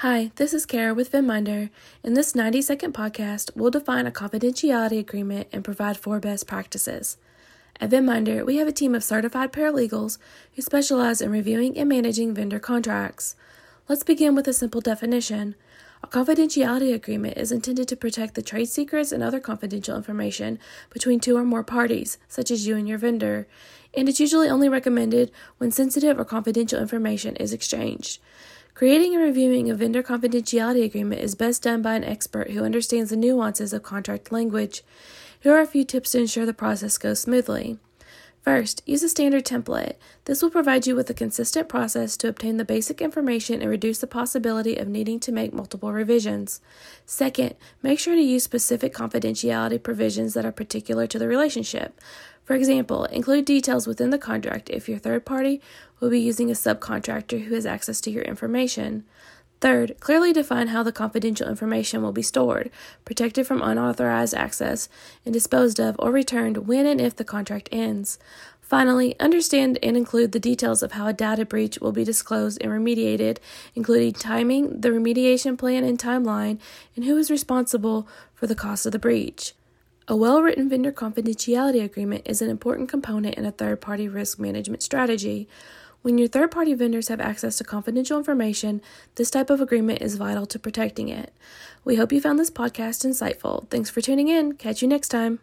Hi, this is Kara with Venminder. In this 90 second podcast, we'll define a confidentiality agreement and provide four best practices. At Venminder, we have a team of certified paralegals who specialize in reviewing and managing vendor contracts. Let's begin with a simple definition. A confidentiality agreement is intended to protect the trade secrets and other confidential information between two or more parties, such as you and your vendor, and it's usually only recommended when sensitive or confidential information is exchanged. Creating and reviewing a vendor confidentiality agreement is best done by an expert who understands the nuances of contract language. Here are a few tips to ensure the process goes smoothly. First, use a standard template. This will provide you with a consistent process to obtain the basic information and reduce the possibility of needing to make multiple revisions. Second, make sure to use specific confidentiality provisions that are particular to the relationship. For example, include details within the contract if your third party will be using a subcontractor who has access to your information. Third, clearly define how the confidential information will be stored, protected from unauthorized access, and disposed of or returned when and if the contract ends. Finally, understand and include the details of how a data breach will be disclosed and remediated, including timing, the remediation plan and timeline, and who is responsible for the cost of the breach. A well written vendor confidentiality agreement is an important component in a third party risk management strategy. When your third party vendors have access to confidential information, this type of agreement is vital to protecting it. We hope you found this podcast insightful. Thanks for tuning in. Catch you next time.